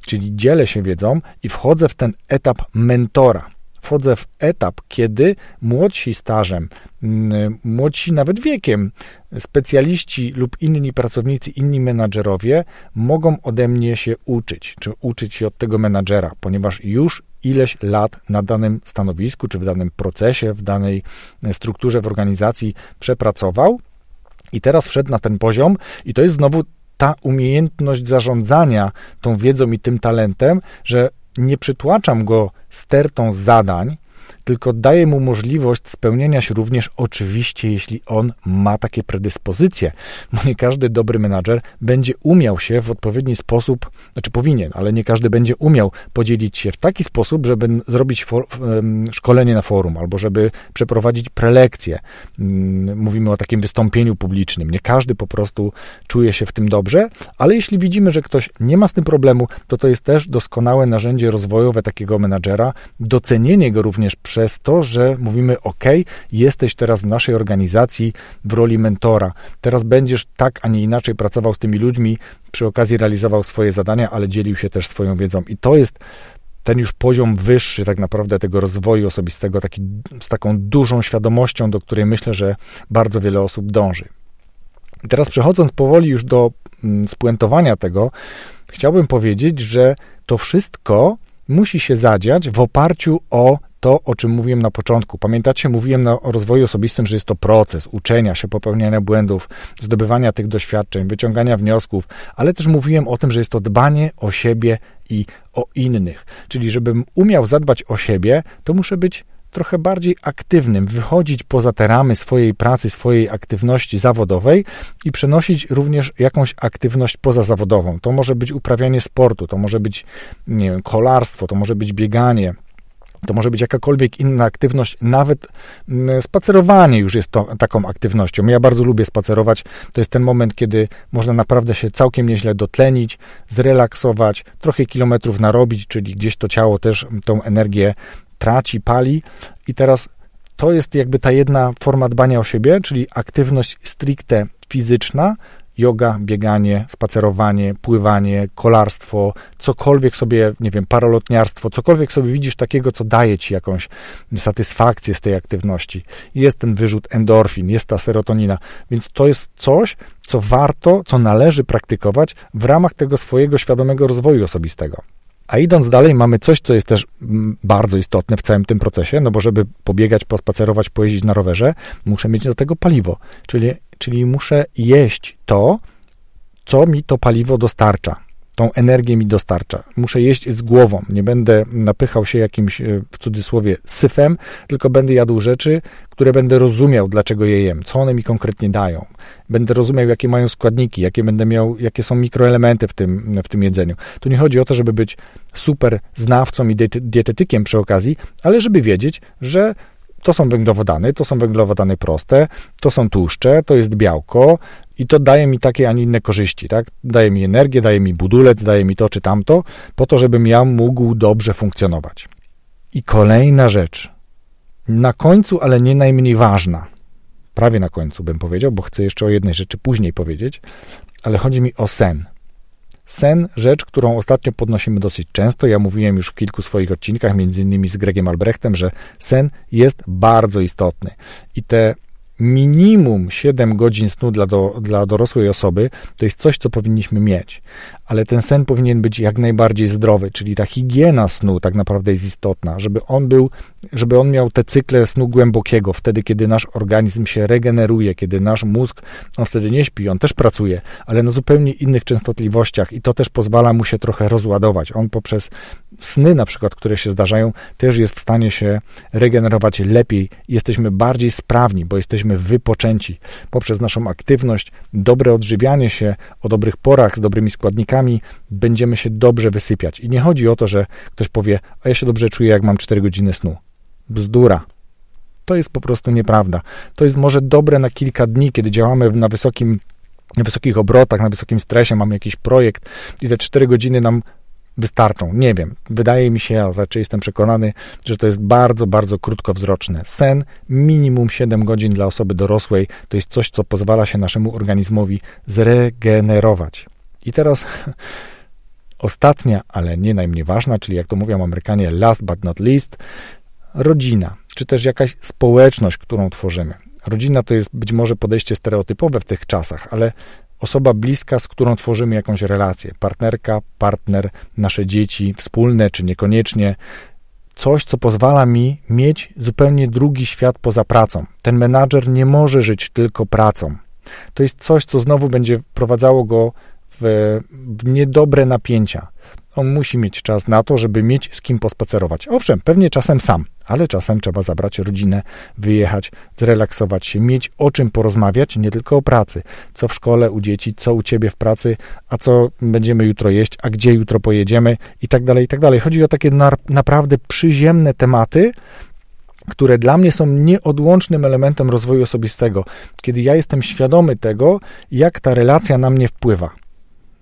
czyli dzielę się wiedzą i wchodzę w ten etap mentora wchodzę w etap, kiedy młodsi stażem, mm, młodsi nawet wiekiem, specjaliści lub inni pracownicy, inni menadżerowie mogą ode mnie się uczyć, czy uczyć się od tego menadżera, ponieważ już ileś lat na danym stanowisku, czy w danym procesie, w danej strukturze w organizacji przepracował i teraz wszedł na ten poziom i to jest znowu ta umiejętność zarządzania tą wiedzą i tym talentem, że nie przytłaczam go stertą zadań, tylko daje mu możliwość spełnienia się również oczywiście, jeśli on ma takie predyspozycje, bo nie każdy dobry menadżer będzie umiał się w odpowiedni sposób, znaczy powinien, ale nie każdy będzie umiał podzielić się w taki sposób, żeby zrobić for, szkolenie na forum albo żeby przeprowadzić prelekcję. Mm, mówimy o takim wystąpieniu publicznym. Nie każdy po prostu czuje się w tym dobrze, ale jeśli widzimy, że ktoś nie ma z tym problemu, to to jest też doskonałe narzędzie rozwojowe takiego menadżera, docenienie go również poprzez to, że mówimy: OK, jesteś teraz w naszej organizacji w roli mentora. Teraz będziesz tak, a nie inaczej pracował z tymi ludźmi, przy okazji realizował swoje zadania, ale dzielił się też swoją wiedzą. I to jest ten już poziom wyższy tak naprawdę tego rozwoju osobistego, taki, z taką dużą świadomością, do której myślę, że bardzo wiele osób dąży. I teraz przechodząc powoli już do mm, spuentowania tego, chciałbym powiedzieć, że to wszystko musi się zadziać w oparciu o to, o czym mówiłem na początku. Pamiętacie, mówiłem na, o rozwoju osobistym, że jest to proces uczenia się, popełniania błędów, zdobywania tych doświadczeń, wyciągania wniosków, ale też mówiłem o tym, że jest to dbanie o siebie i o innych. Czyli, żebym umiał zadbać o siebie, to muszę być trochę bardziej aktywnym, wychodzić poza te ramy swojej pracy, swojej aktywności zawodowej i przenosić również jakąś aktywność pozazawodową. To może być uprawianie sportu, to może być nie wiem, kolarstwo, to może być bieganie, to może być jakakolwiek inna aktywność, nawet mm, spacerowanie już jest to, taką aktywnością. Ja bardzo lubię spacerować. To jest ten moment, kiedy można naprawdę się całkiem nieźle dotlenić, zrelaksować, trochę kilometrów narobić, czyli gdzieś to ciało też tą energię traci, pali. I teraz to jest jakby ta jedna forma dbania o siebie, czyli aktywność stricte fizyczna, yoga, bieganie, spacerowanie, pływanie, kolarstwo, cokolwiek sobie, nie wiem, paralotniarstwo, cokolwiek sobie widzisz takiego, co daje ci jakąś satysfakcję z tej aktywności. Jest ten wyrzut endorfin, jest ta serotonina, więc to jest coś, co warto, co należy praktykować w ramach tego swojego świadomego rozwoju osobistego. A idąc dalej, mamy coś, co jest też mm, bardzo istotne w całym tym procesie, no bo żeby pobiegać, pospacerować, pojeździć na rowerze, muszę mieć do tego paliwo, czyli, czyli muszę jeść to, co mi to paliwo dostarcza tą energię mi dostarcza. Muszę jeść z głową, nie będę napychał się jakimś, e, w cudzysłowie, syfem, tylko będę jadł rzeczy, które będę rozumiał, dlaczego je jem, co one mi konkretnie dają. Będę rozumiał, jakie mają składniki, jakie będę miał, jakie są mikroelementy w tym, w tym jedzeniu. Tu nie chodzi o to, żeby być super znawcą i dietetykiem przy okazji, ale żeby wiedzieć, że to są węglowodany, to są węglowodany proste, to są tłuszcze, to jest białko i to daje mi takie, a nie inne korzyści, tak? Daje mi energię, daje mi budulec, daje mi to czy tamto, po to, żebym ja mógł dobrze funkcjonować. I kolejna rzecz, na końcu, ale nie najmniej ważna, prawie na końcu bym powiedział, bo chcę jeszcze o jednej rzeczy później powiedzieć, ale chodzi mi o sen. Sen, rzecz, którą ostatnio podnosimy dosyć często. Ja mówiłem już w kilku swoich odcinkach, między innymi z Gregiem Albrechtem, że sen jest bardzo istotny. I te minimum 7 godzin snu dla, do, dla dorosłej osoby to jest coś, co powinniśmy mieć. Ale ten sen powinien być jak najbardziej zdrowy, czyli ta higiena snu tak naprawdę jest istotna, żeby on był, żeby on miał te cykle snu głębokiego, wtedy, kiedy nasz organizm się regeneruje, kiedy nasz mózg, on wtedy nie śpi, on też pracuje, ale na zupełnie innych częstotliwościach i to też pozwala mu się trochę rozładować. On poprzez sny na przykład, które się zdarzają, też jest w stanie się regenerować lepiej. Jesteśmy bardziej sprawni, bo jesteśmy wypoczęci. Poprzez naszą aktywność, dobre odżywianie się o dobrych porach, z dobrymi składnikami, będziemy się dobrze wysypiać. I nie chodzi o to, że ktoś powie, a ja się dobrze czuję, jak mam 4 godziny snu. Bzdura. To jest po prostu nieprawda. To jest może dobre na kilka dni, kiedy działamy na wysokim na wysokich obrotach, na wysokim stresie, mamy jakiś projekt i te 4 godziny nam wystarczą. Nie wiem. Wydaje mi się, a raczej jestem przekonany, że to jest bardzo, bardzo krótkowzroczne. Sen minimum 7 godzin dla osoby dorosłej to jest coś, co pozwala się naszemu organizmowi zregenerować. I teraz [laughs] ostatnia, ale nie najmniej ważna, czyli jak to mówią Amerykanie, last but not least, rodzina, czy też jakaś społeczność, którą tworzymy. Rodzina to jest być może podejście stereotypowe w tych czasach, ale osoba bliska, z którą tworzymy jakąś relację. Partnerka, partner, nasze dzieci, wspólne czy niekoniecznie. Coś, co pozwala mi mieć zupełnie drugi świat poza pracą. Ten menadżer nie może żyć tylko pracą. To jest coś, co znowu będzie wprowadzało go w, w niedobre napięcia. On musi mieć czas na to, żeby mieć z kim pospacerować. Owszem, pewnie czasem sam, ale czasem trzeba zabrać rodzinę, wyjechać, zrelaksować się, mieć o czym porozmawiać, nie tylko o pracy. Co w szkole u dzieci, co u ciebie w pracy, a co będziemy jutro jeść, a gdzie jutro pojedziemy i tak dalej, i tak dalej. Chodzi o takie na, naprawdę przyziemne tematy, które dla mnie są nieodłącznym elementem rozwoju osobistego, kiedy ja jestem świadomy tego, jak ta relacja na mnie wpływa.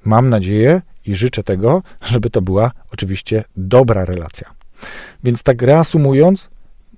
Mam nadzieję i życzę tego, żeby to była oczywiście dobra relacja. Więc tak reasumując,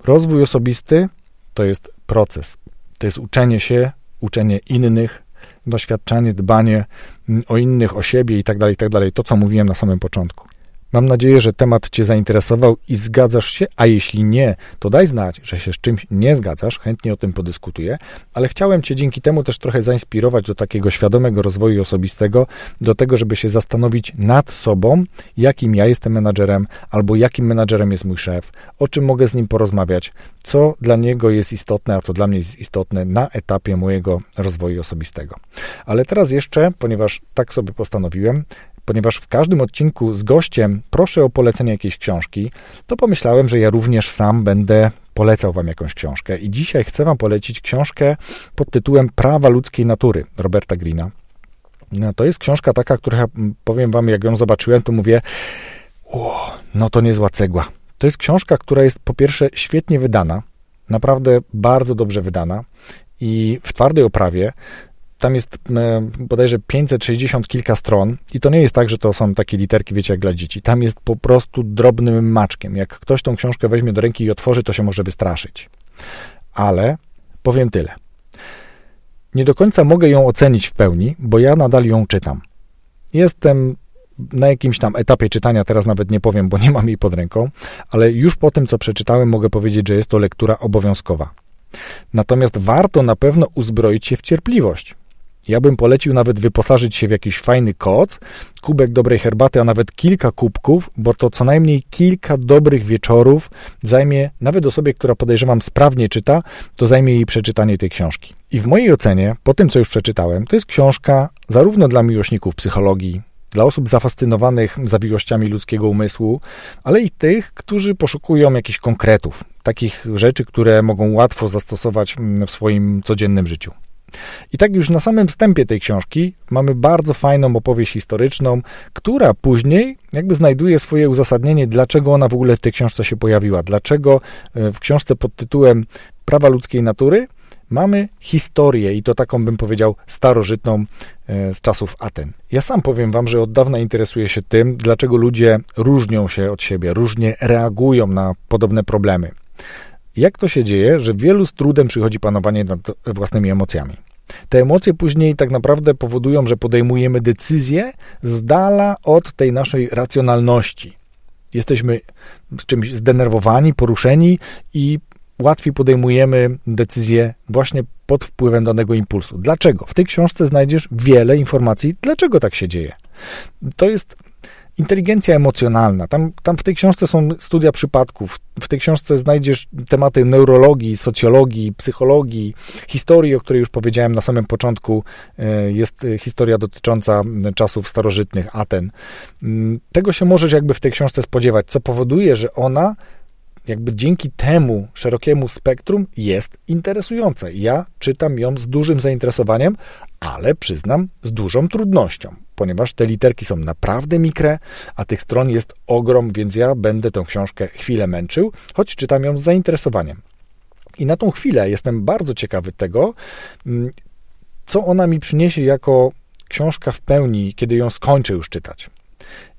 rozwój osobisty to jest proces. To jest uczenie się, uczenie innych, doświadczanie, dbanie mm, o innych, o siebie i tak dalej, tak dalej. To, co mówiłem na samym początku. Mam nadzieję, że temat Cię zainteresował i zgadzasz się, a jeśli nie, to daj znać, że się z czymś nie zgadzasz, chętnie o tym podyskutuję, ale chciałem Cię dzięki temu też trochę zainspirować do takiego świadomego rozwoju osobistego, do tego, żeby się zastanowić nad sobą, jakim ja jestem menadżerem, albo jakim menadżerem jest mój szef, o czym mogę z nim porozmawiać, co dla niego jest istotne, a co dla mnie jest istotne na etapie mojego rozwoju osobistego. Ale teraz jeszcze, ponieważ tak sobie postanowiłem, ponieważ w każdym odcinku z gościem proszę o polecenie jakiejś książki, to pomyślałem, że ja również sam będę polecał Wam jakąś książkę. I dzisiaj chcę Wam polecić książkę pod tytułem Prawa ludzkiej natury Roberta Greena. No, to jest książka taka, która powiem Wam, jak ją zobaczyłem, to mówię, o, no to niezła cegła. To jest książka, która jest po pierwsze świetnie wydana, naprawdę bardzo dobrze wydana i w twardej oprawie. Tam jest bodajże 560 kilka stron i to nie jest tak, że to są takie literki, wiecie, jak dla dzieci. Tam jest po prostu drobnym maczkiem. Jak ktoś tą książkę weźmie do ręki i otworzy, to się może wystraszyć. Ale powiem tyle. Nie do końca mogę ją ocenić w pełni, bo ja nadal ją czytam. Jestem na jakimś tam etapie czytania, teraz nawet nie powiem, bo nie mam jej pod ręką, ale już po tym, co przeczytałem, mogę powiedzieć, że jest to lektura obowiązkowa. Natomiast warto na pewno uzbroić się w cierpliwość. Ja bym polecił nawet wyposażyć się w jakiś fajny koc, kubek dobrej herbaty, a nawet kilka kubków, bo to co najmniej kilka dobrych wieczorów zajmie nawet osobie, która podejrzewam sprawnie czyta, to zajmie jej przeczytanie tej książki. I w mojej ocenie, po tym co już przeczytałem, to jest książka zarówno dla miłośników psychologii, dla osób zafascynowanych zawiłościami ludzkiego umysłu, ale i tych, którzy poszukują jakichś konkretów, takich rzeczy, które mogą łatwo zastosować w swoim codziennym życiu. I tak już na samym wstępie tej książki mamy bardzo fajną opowieść historyczną, która później jakby znajduje swoje uzasadnienie, dlaczego ona w ogóle w tej książce się pojawiła, dlaczego e, w książce pod tytułem Prawa ludzkiej natury mamy historię i to taką bym powiedział starożytną e, z czasów Aten. Ja sam powiem wam, że od dawna interesuję się tym, dlaczego ludzie różnią się od siebie, różnie reagują na podobne problemy. Jak to się dzieje, że wielu z trudem przychodzi panowanie nad własnymi emocjami? Te emocje później tak naprawdę powodują, że podejmujemy decyzje z dala od tej naszej racjonalności. Jesteśmy czymś zdenerwowani, poruszeni i łatwiej podejmujemy decyzje właśnie pod wpływem danego impulsu. Dlaczego? W tej książce znajdziesz wiele informacji, dlaczego tak się dzieje. To jest inteligencja emocjonalna. Tam, tam w tej książce są studia przypadków. W tej książce znajdziesz tematy neurologii, socjologii, psychologii, historii, o której już powiedziałem na samym początku. E, jest historia dotycząca czasów starożytnych Aten. Mm, tego się możesz jakby w tej książce spodziewać, co powoduje, że ona jakby dzięki temu szerokiemu spektrum jest interesująca. Ja czytam ją z dużym zainteresowaniem, ale przyznam z dużą trudnością, ponieważ te literki są naprawdę mikre, a tych stron jest ogrom, więc ja będę tę książkę chwilę męczył, choć czytam ją z zainteresowaniem. I na tą chwilę jestem bardzo ciekawy tego, mm, co ona mi przyniesie jako książka w pełni, kiedy ją skończę już czytać.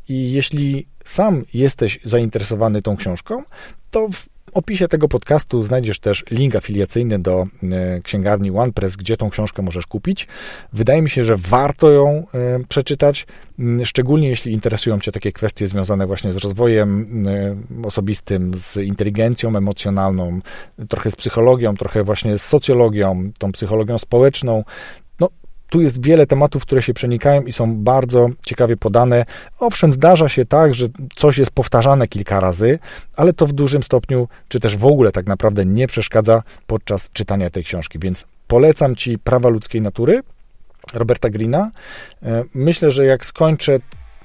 I jeśli sam jesteś zainteresowany tą książką, to w opisie tego podcastu znajdziesz też link afiliacyjny do e, księgarni OnePress, gdzie tą książkę możesz kupić. Wydaje mi się, że warto ją e, przeczytać, szczególnie jeśli interesują Cię takie kwestie związane właśnie z rozwojem e, osobistym, z inteligencją emocjonalną, trochę z psychologią, trochę właśnie z socjologią, tą psychologią społeczną. Tu jest wiele tematów, które się przenikają i są bardzo ciekawie podane. Owszem, zdarza się tak, że coś jest powtarzane kilka razy, ale to w dużym stopniu, czy też w ogóle tak naprawdę nie przeszkadza podczas czytania tej książki. Więc polecam Ci Prawa ludzkiej natury Roberta Greena. E, myślę, że jak skończę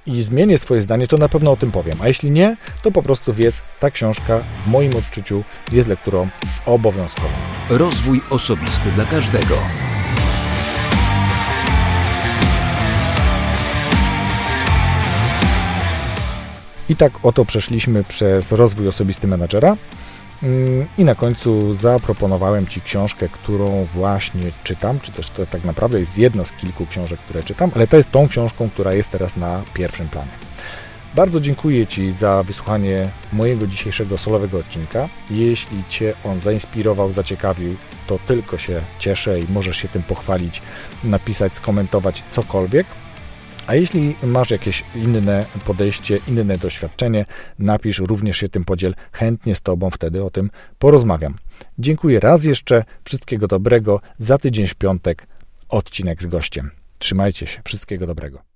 i zmienię swoje zdanie, to na pewno o tym powiem. A jeśli nie, to po prostu wiedz, ta książka w moim odczuciu jest lekturą obowiązkową. Rozwój osobisty dla każdego. I tak oto przeszliśmy przez rozwój osobisty menadżera. Mm, I na końcu zaproponowałem Ci książkę, którą właśnie czytam, czy też to tak naprawdę jest jedna z kilku książek, które czytam, ale to jest tą książką, która jest teraz na pierwszym planie. Bardzo dziękuję Ci za wysłuchanie mojego dzisiejszego solowego odcinka. Jeśli Cię on zainspirował, zaciekawił, to tylko się cieszę i możesz się tym pochwalić, napisać, skomentować cokolwiek. A jeśli masz jakieś inne podejście, inne doświadczenie, napisz, również się tym podziel. Chętnie z Tobą wtedy o tym porozmawiam. Dziękuję raz jeszcze. Wszystkiego dobrego. Za tydzień w piątek odcinek z gościem. Trzymajcie się. Wszystkiego dobrego.